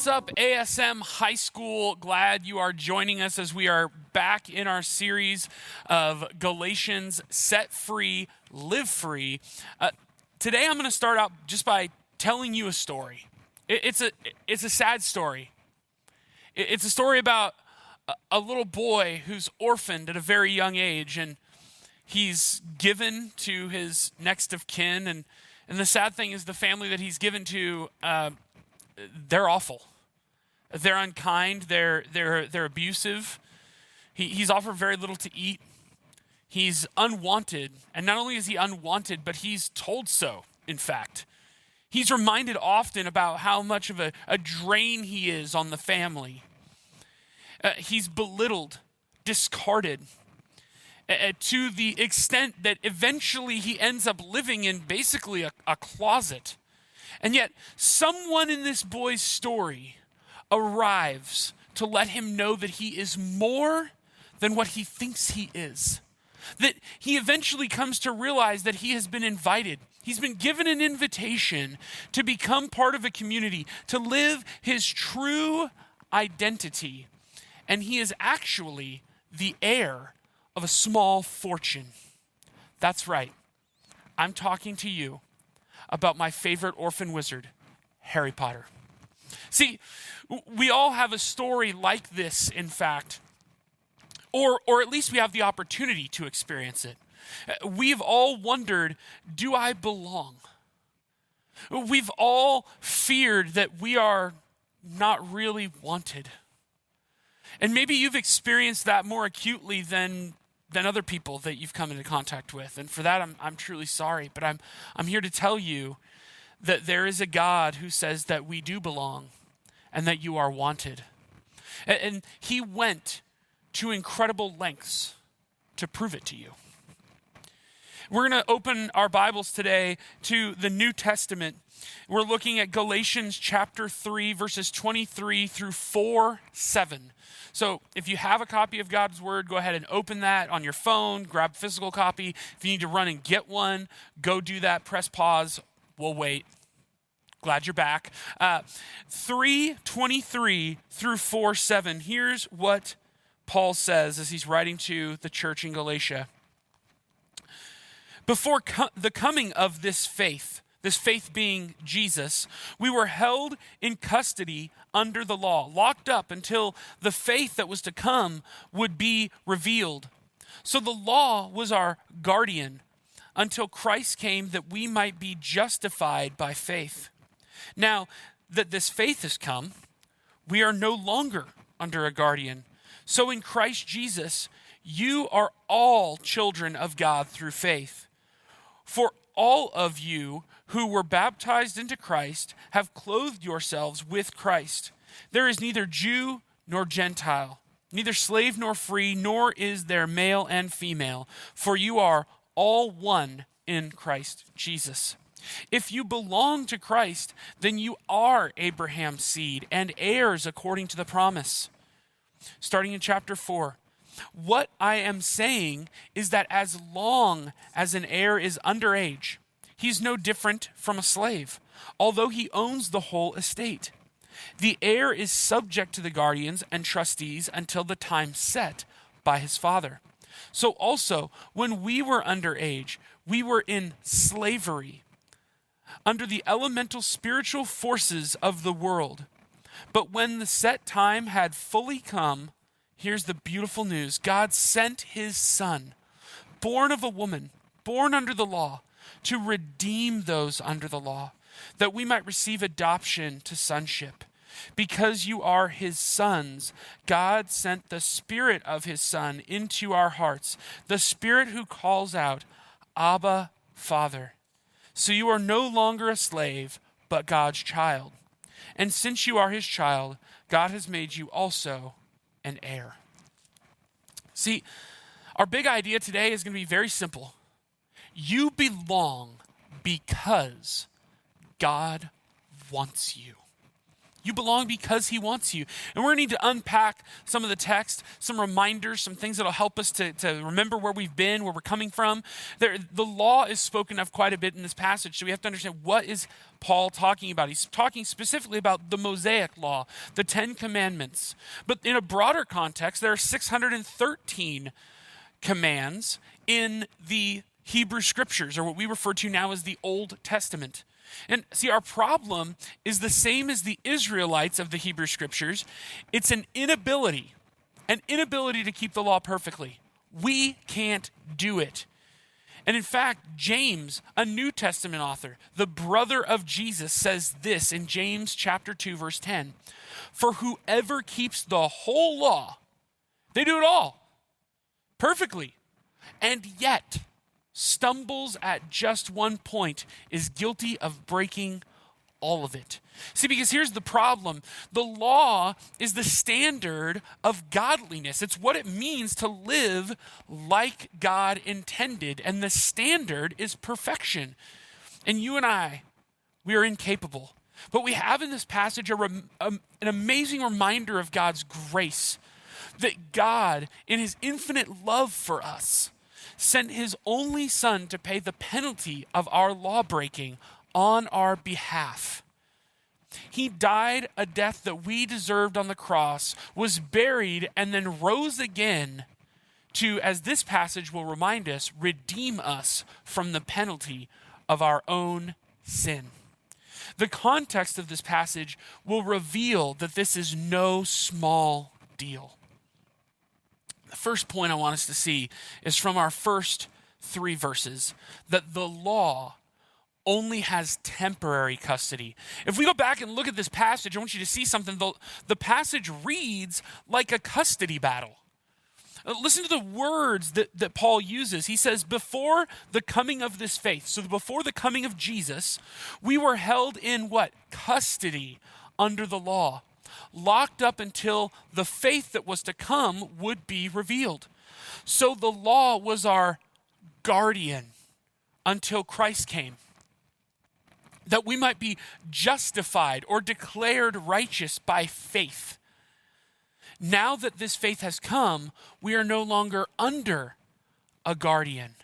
What's up, ASM High School? Glad you are joining us as we are back in our series of Galatians Set Free, Live Free. Uh, today I'm going to start out just by telling you a story. It, it's, a, it's a sad story. It, it's a story about a, a little boy who's orphaned at a very young age and he's given to his next of kin. And, and the sad thing is, the family that he's given to. Uh, they're awful. They're unkind. They're, they're, they're abusive. He, he's offered very little to eat. He's unwanted. And not only is he unwanted, but he's told so, in fact. He's reminded often about how much of a, a drain he is on the family. Uh, he's belittled, discarded, uh, to the extent that eventually he ends up living in basically a, a closet and yet, someone in this boy's story arrives to let him know that he is more than what he thinks he is. That he eventually comes to realize that he has been invited. He's been given an invitation to become part of a community, to live his true identity. And he is actually the heir of a small fortune. That's right. I'm talking to you about my favorite orphan wizard, Harry Potter. See, we all have a story like this, in fact, or, or at least we have the opportunity to experience it. We've all wondered do I belong? We've all feared that we are not really wanted. And maybe you've experienced that more acutely than than other people that you've come into contact with. And for that, I'm, I'm truly sorry. But I'm, I'm here to tell you that there is a God who says that we do belong and that you are wanted. And, and he went to incredible lengths to prove it to you. We're going to open our Bibles today to the New Testament. We're looking at Galatians chapter 3, verses 23 through 4 7. So if you have a copy of God's Word, go ahead and open that on your phone, grab a physical copy. If you need to run and get one, go do that, press pause. We'll wait. Glad you're back. Uh, 323 through 4 7. Here's what Paul says as he's writing to the church in Galatia. Before co- the coming of this faith, this faith being Jesus, we were held in custody under the law, locked up until the faith that was to come would be revealed. So the law was our guardian until Christ came that we might be justified by faith. Now that this faith has come, we are no longer under a guardian. So in Christ Jesus, you are all children of God through faith. For all of you who were baptized into Christ have clothed yourselves with Christ. There is neither Jew nor Gentile, neither slave nor free, nor is there male and female, for you are all one in Christ Jesus. If you belong to Christ, then you are Abraham's seed and heirs according to the promise. Starting in chapter 4. What I am saying is that as long as an heir is underage, He's no different from a slave, although he owns the whole estate. The heir is subject to the guardians and trustees until the time set by his father. So also, when we were underage, we were in slavery under the elemental spiritual forces of the world. But when the set time had fully come, here's the beautiful news God sent his son, born of a woman, born under the law to redeem those under the law, that we might receive adoption to sonship. Because you are his sons, God sent the Spirit of his Son into our hearts, the Spirit who calls out, Abba, Father. So you are no longer a slave, but God's child. And since you are his child, God has made you also an heir. See, our big idea today is going to be very simple. You belong because God wants you. You belong because he wants you. And we're going to need to unpack some of the text, some reminders, some things that'll help us to, to remember where we've been, where we're coming from. There, the law is spoken of quite a bit in this passage, so we have to understand what is Paul talking about. He's talking specifically about the Mosaic law, the Ten Commandments. But in a broader context, there are 613 commands in the Hebrew scriptures, or what we refer to now as the Old Testament. And see, our problem is the same as the Israelites of the Hebrew scriptures it's an inability, an inability to keep the law perfectly. We can't do it. And in fact, James, a New Testament author, the brother of Jesus, says this in James chapter 2 verse 10. For whoever keeps the whole law, they do it all perfectly. And yet, stumbles at just one point is guilty of breaking all of it. See, because here's the problem the law is the standard of godliness, it's what it means to live like God intended, and the standard is perfection. And you and I, we are incapable. But we have in this passage a, a, an amazing reminder of God's grace that God, in his infinite love for us, sent his only son to pay the penalty of our law breaking on our behalf. He died a death that we deserved on the cross, was buried, and then rose again to, as this passage will remind us, redeem us from the penalty of our own sin. The context of this passage will reveal that this is no small deal. The first point I want us to see is from our first three verses that the law only has temporary custody. If we go back and look at this passage, I want you to see something. The, the passage reads like a custody battle. Uh, listen to the words that, that Paul uses. He says, Before the coming of this faith, so before the coming of Jesus, we were held in what? Custody under the law locked up until the faith that was to come would be revealed. So the law was our guardian until Christ came. That we might be justified or declared righteous by faith. Now that this faith has come, we are no longer under a guardian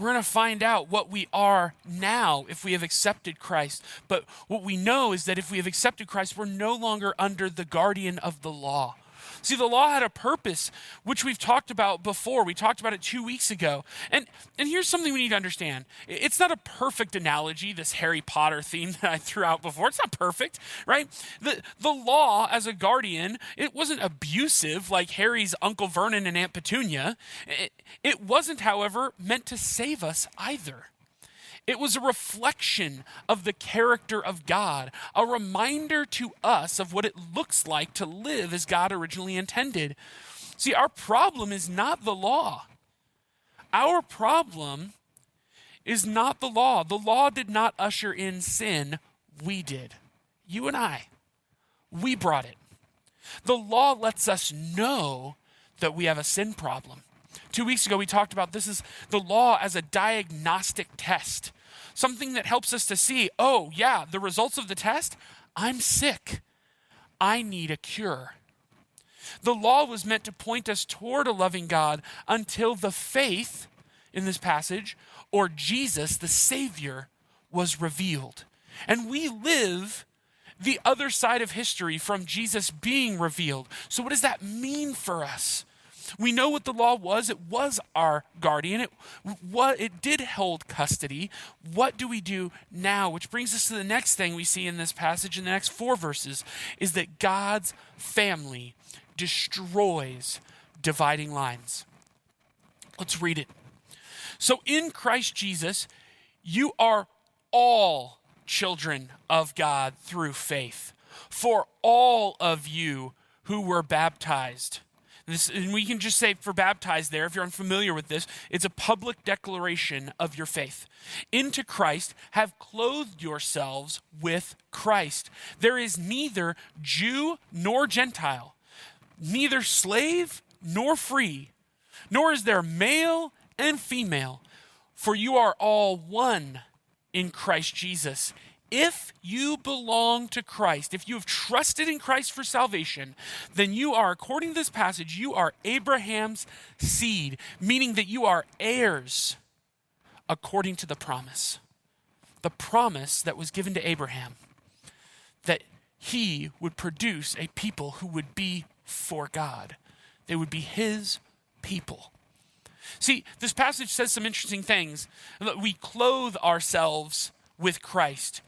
we're going to find out what we are now if we have accepted Christ. But what we know is that if we have accepted Christ, we're no longer under the guardian of the law. See, the law had a purpose, which we've talked about before. We talked about it two weeks ago. And, and here's something we need to understand it's not a perfect analogy, this Harry Potter theme that I threw out before. It's not perfect, right? The, the law, as a guardian, it wasn't abusive like Harry's Uncle Vernon and Aunt Petunia. It, it wasn't, however, meant to save us either. It was a reflection of the character of God, a reminder to us of what it looks like to live as God originally intended. See, our problem is not the law. Our problem is not the law. The law did not usher in sin, we did. You and I. We brought it. The law lets us know that we have a sin problem. Two weeks ago, we talked about this is the law as a diagnostic test, something that helps us to see, oh, yeah, the results of the test, I'm sick. I need a cure. The law was meant to point us toward a loving God until the faith in this passage, or Jesus, the Savior, was revealed. And we live the other side of history from Jesus being revealed. So, what does that mean for us? We know what the law was. It was our guardian. It what it did hold custody. What do we do now? Which brings us to the next thing we see in this passage in the next 4 verses is that God's family destroys dividing lines. Let's read it. So in Christ Jesus, you are all children of God through faith. For all of you who were baptized this, and we can just say for baptized there, if you're unfamiliar with this, it's a public declaration of your faith. Into Christ have clothed yourselves with Christ. There is neither Jew nor Gentile, neither slave nor free, nor is there male and female, for you are all one in Christ Jesus. If you belong to Christ, if you have trusted in Christ for salvation, then you are, according to this passage, you are Abraham's seed, meaning that you are heirs according to the promise. The promise that was given to Abraham that he would produce a people who would be for God, they would be his people. See, this passage says some interesting things. We clothe ourselves with Christ.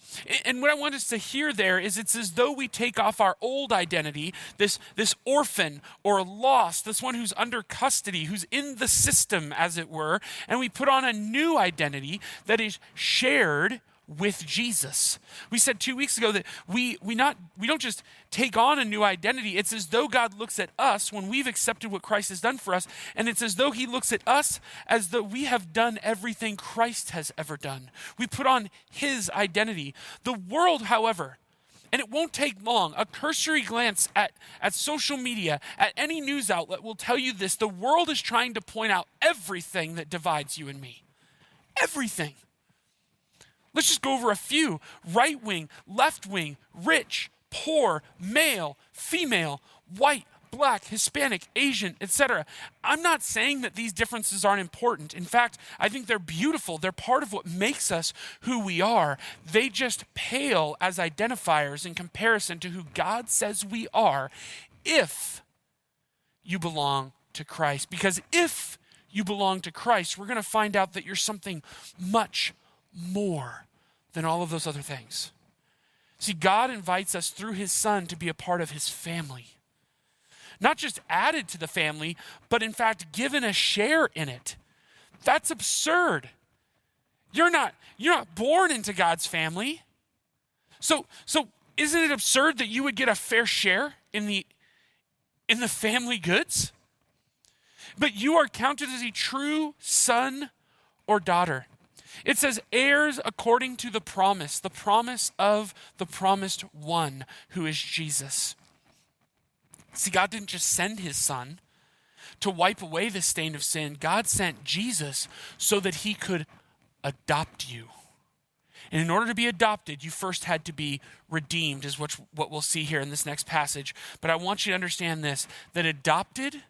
And what I want us to hear there is it's as though we take off our old identity, this, this orphan or lost, this one who's under custody, who's in the system, as it were, and we put on a new identity that is shared with Jesus. We said 2 weeks ago that we we not we don't just take on a new identity. It's as though God looks at us when we've accepted what Christ has done for us and it's as though he looks at us as though we have done everything Christ has ever done. We put on his identity. The world, however, and it won't take long. A cursory glance at, at social media, at any news outlet will tell you this. The world is trying to point out everything that divides you and me. Everything. Let's just go over a few right wing, left wing, rich, poor, male, female, white, black, Hispanic, Asian, etc. I'm not saying that these differences aren't important. In fact, I think they're beautiful. They're part of what makes us who we are. They just pale as identifiers in comparison to who God says we are if you belong to Christ. Because if you belong to Christ, we're going to find out that you're something much more than all of those other things. See, God invites us through his son to be a part of his family. Not just added to the family, but in fact given a share in it. That's absurd. You're not you're not born into God's family. So so isn't it absurd that you would get a fair share in the in the family goods? But you are counted as a true son or daughter. It says, heirs according to the promise, the promise of the promised one who is Jesus. See, God didn't just send his son to wipe away the stain of sin, God sent Jesus so that he could adopt you. And in order to be adopted, you first had to be redeemed, is what, what we'll see here in this next passage. But I want you to understand this that adopted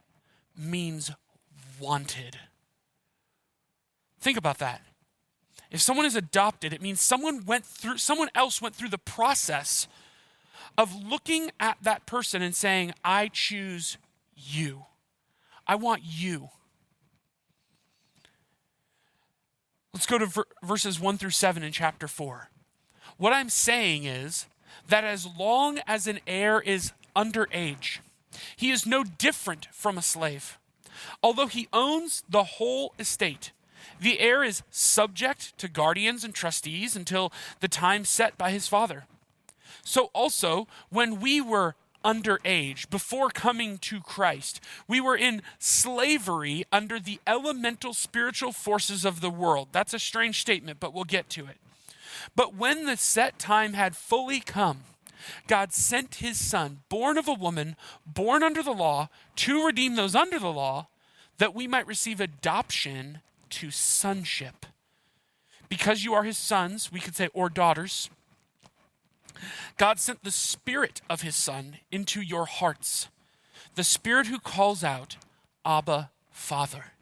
means wanted. Think about that. If someone is adopted, it means someone went through someone else went through the process of looking at that person and saying, "I choose you. I want you." Let's go to ver- verses 1 through 7 in chapter 4. What I'm saying is that as long as an heir is underage, he is no different from a slave. Although he owns the whole estate, the heir is subject to guardians and trustees until the time set by his father. So, also, when we were underage, before coming to Christ, we were in slavery under the elemental spiritual forces of the world. That's a strange statement, but we'll get to it. But when the set time had fully come, God sent his son, born of a woman, born under the law, to redeem those under the law, that we might receive adoption to sonship. Because you are his sons, we could say, or daughters, God sent the Spirit of his Son into your hearts, the Spirit who calls out, Abba, Father.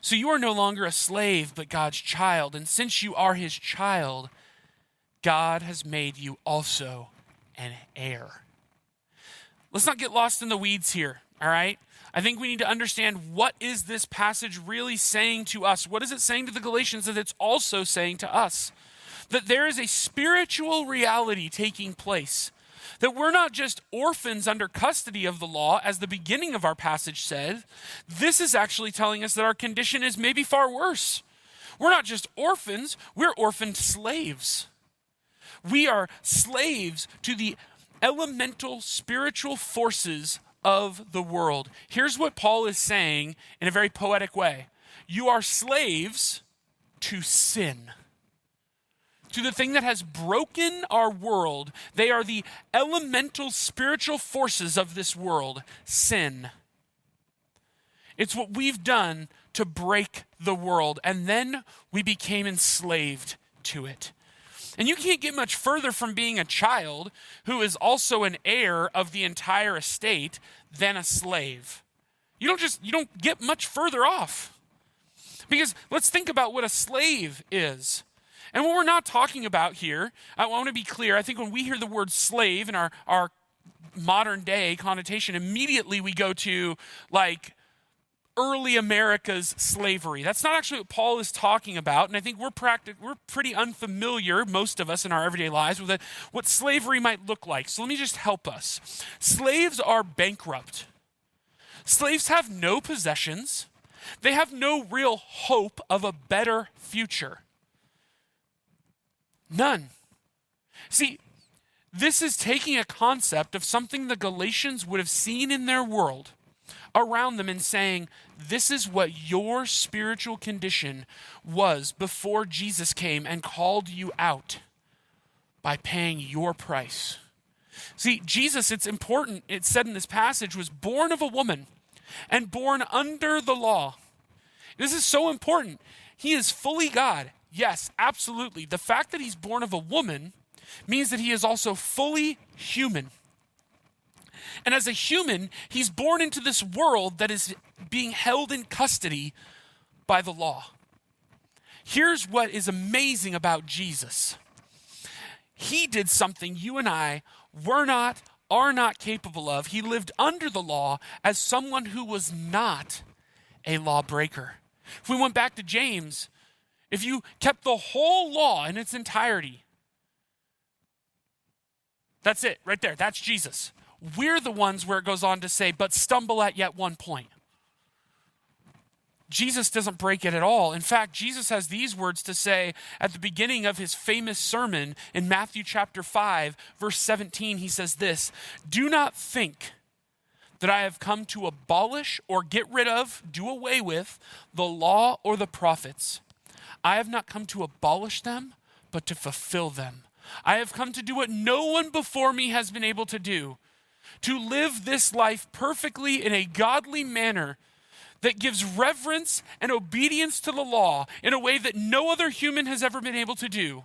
So you are no longer a slave, but God's child. And since you are his child, God has made you also an heir. Let's not get lost in the weeds here, all right? I think we need to understand what is this passage really saying to us? What is it saying to the Galatians that it's also saying to us? That there is a spiritual reality taking place. That we're not just orphans under custody of the law, as the beginning of our passage said. This is actually telling us that our condition is maybe far worse. We're not just orphans, we're orphaned slaves. We are slaves to the elemental spiritual forces of the world. Here's what Paul is saying in a very poetic way You are slaves to sin. To the thing that has broken our world. They are the elemental spiritual forces of this world sin. It's what we've done to break the world, and then we became enslaved to it. And you can't get much further from being a child who is also an heir of the entire estate than a slave. You don't just you don't get much further off. Because let's think about what a slave is. And what we're not talking about here, I want to be clear. I think when we hear the word slave in our, our modern day connotation, immediately we go to like early America's slavery. That's not actually what Paul is talking about, and I think we're practic- we're pretty unfamiliar, most of us in our everyday lives, with what slavery might look like. So let me just help us. Slaves are bankrupt. Slaves have no possessions. They have no real hope of a better future. None. See, this is taking a concept of something the Galatians would have seen in their world around them and saying, This is what your spiritual condition was before Jesus came and called you out by paying your price. See, Jesus, it's important, it's said in this passage, was born of a woman and born under the law. This is so important. He is fully God. Yes, absolutely. The fact that he's born of a woman means that he is also fully human. And as a human, he's born into this world that is being held in custody by the law. Here's what is amazing about Jesus He did something you and I were not, are not capable of. He lived under the law as someone who was not a lawbreaker. If we went back to James, if you kept the whole law in its entirety, that's it, right there. That's Jesus. We're the ones where it goes on to say, but stumble at yet one point. Jesus doesn't break it at all. In fact, Jesus has these words to say at the beginning of his famous sermon in Matthew chapter 5, verse 17. He says this Do not think that I have come to abolish or get rid of, do away with the law or the prophets. I have not come to abolish them, but to fulfill them. I have come to do what no one before me has been able to do to live this life perfectly in a godly manner that gives reverence and obedience to the law in a way that no other human has ever been able to do,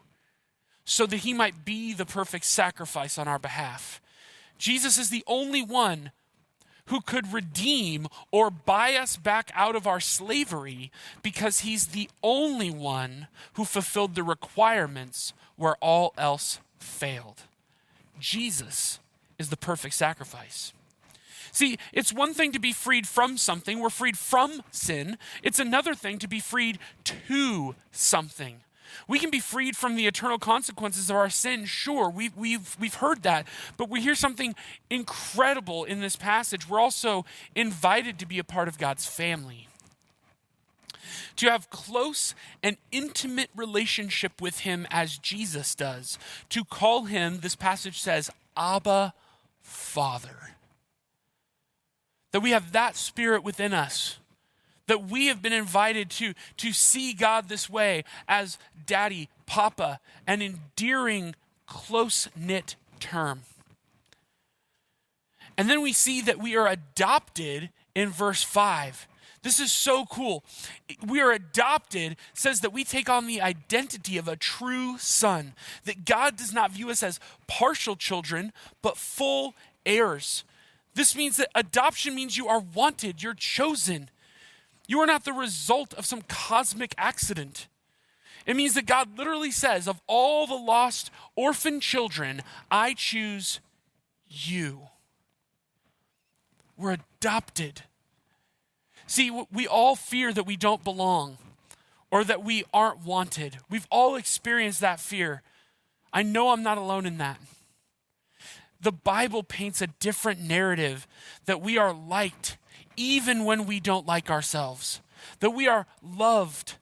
so that he might be the perfect sacrifice on our behalf. Jesus is the only one who could redeem or buy us back out of our slavery because he's the only one who fulfilled the requirements where all else failed. Jesus is the perfect sacrifice. See, it's one thing to be freed from something, we're freed from sin. It's another thing to be freed to something. We can be freed from the eternal consequences of our sin, sure, we've, we've, we've heard that. But we hear something incredible in this passage. We're also invited to be a part of God's family. To have close and intimate relationship with Him as Jesus does. To call Him, this passage says, Abba Father. That we have that spirit within us that we have been invited to to see God this way as daddy, papa, an endearing, close knit term. And then we see that we are adopted in verse 5. This is so cool. We are adopted says that we take on the identity of a true son, that God does not view us as partial children, but full heirs. This means that adoption means you are wanted, you're chosen. You are not the result of some cosmic accident. It means that God literally says, of all the lost orphan children, I choose you. We're adopted. See, we all fear that we don't belong or that we aren't wanted. We've all experienced that fear. I know I'm not alone in that. The Bible paints a different narrative that we are liked even when we don't like ourselves, that we are loved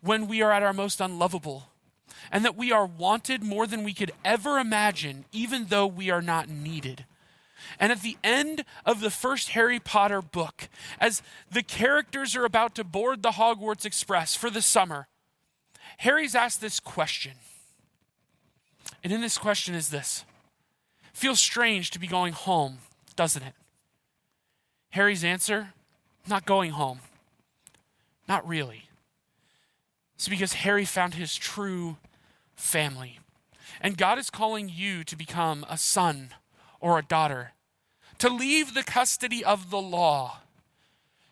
when we are at our most unlovable, and that we are wanted more than we could ever imagine, even though we are not needed. And at the end of the first Harry Potter book, as the characters are about to board the Hogwarts Express for the summer, Harry's asked this question. And in this question is this Feels strange to be going home, doesn't it? Harry's answer not going home. Not really. It's because Harry found his true family. And God is calling you to become a son or a daughter, to leave the custody of the law,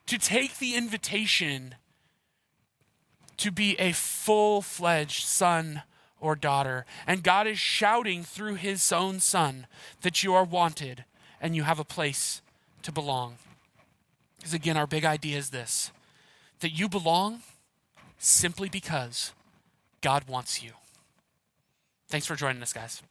to take the invitation to be a full fledged son or daughter. And God is shouting through his own son that you are wanted and you have a place to belong. Because again, our big idea is this that you belong simply because God wants you. Thanks for joining us, guys.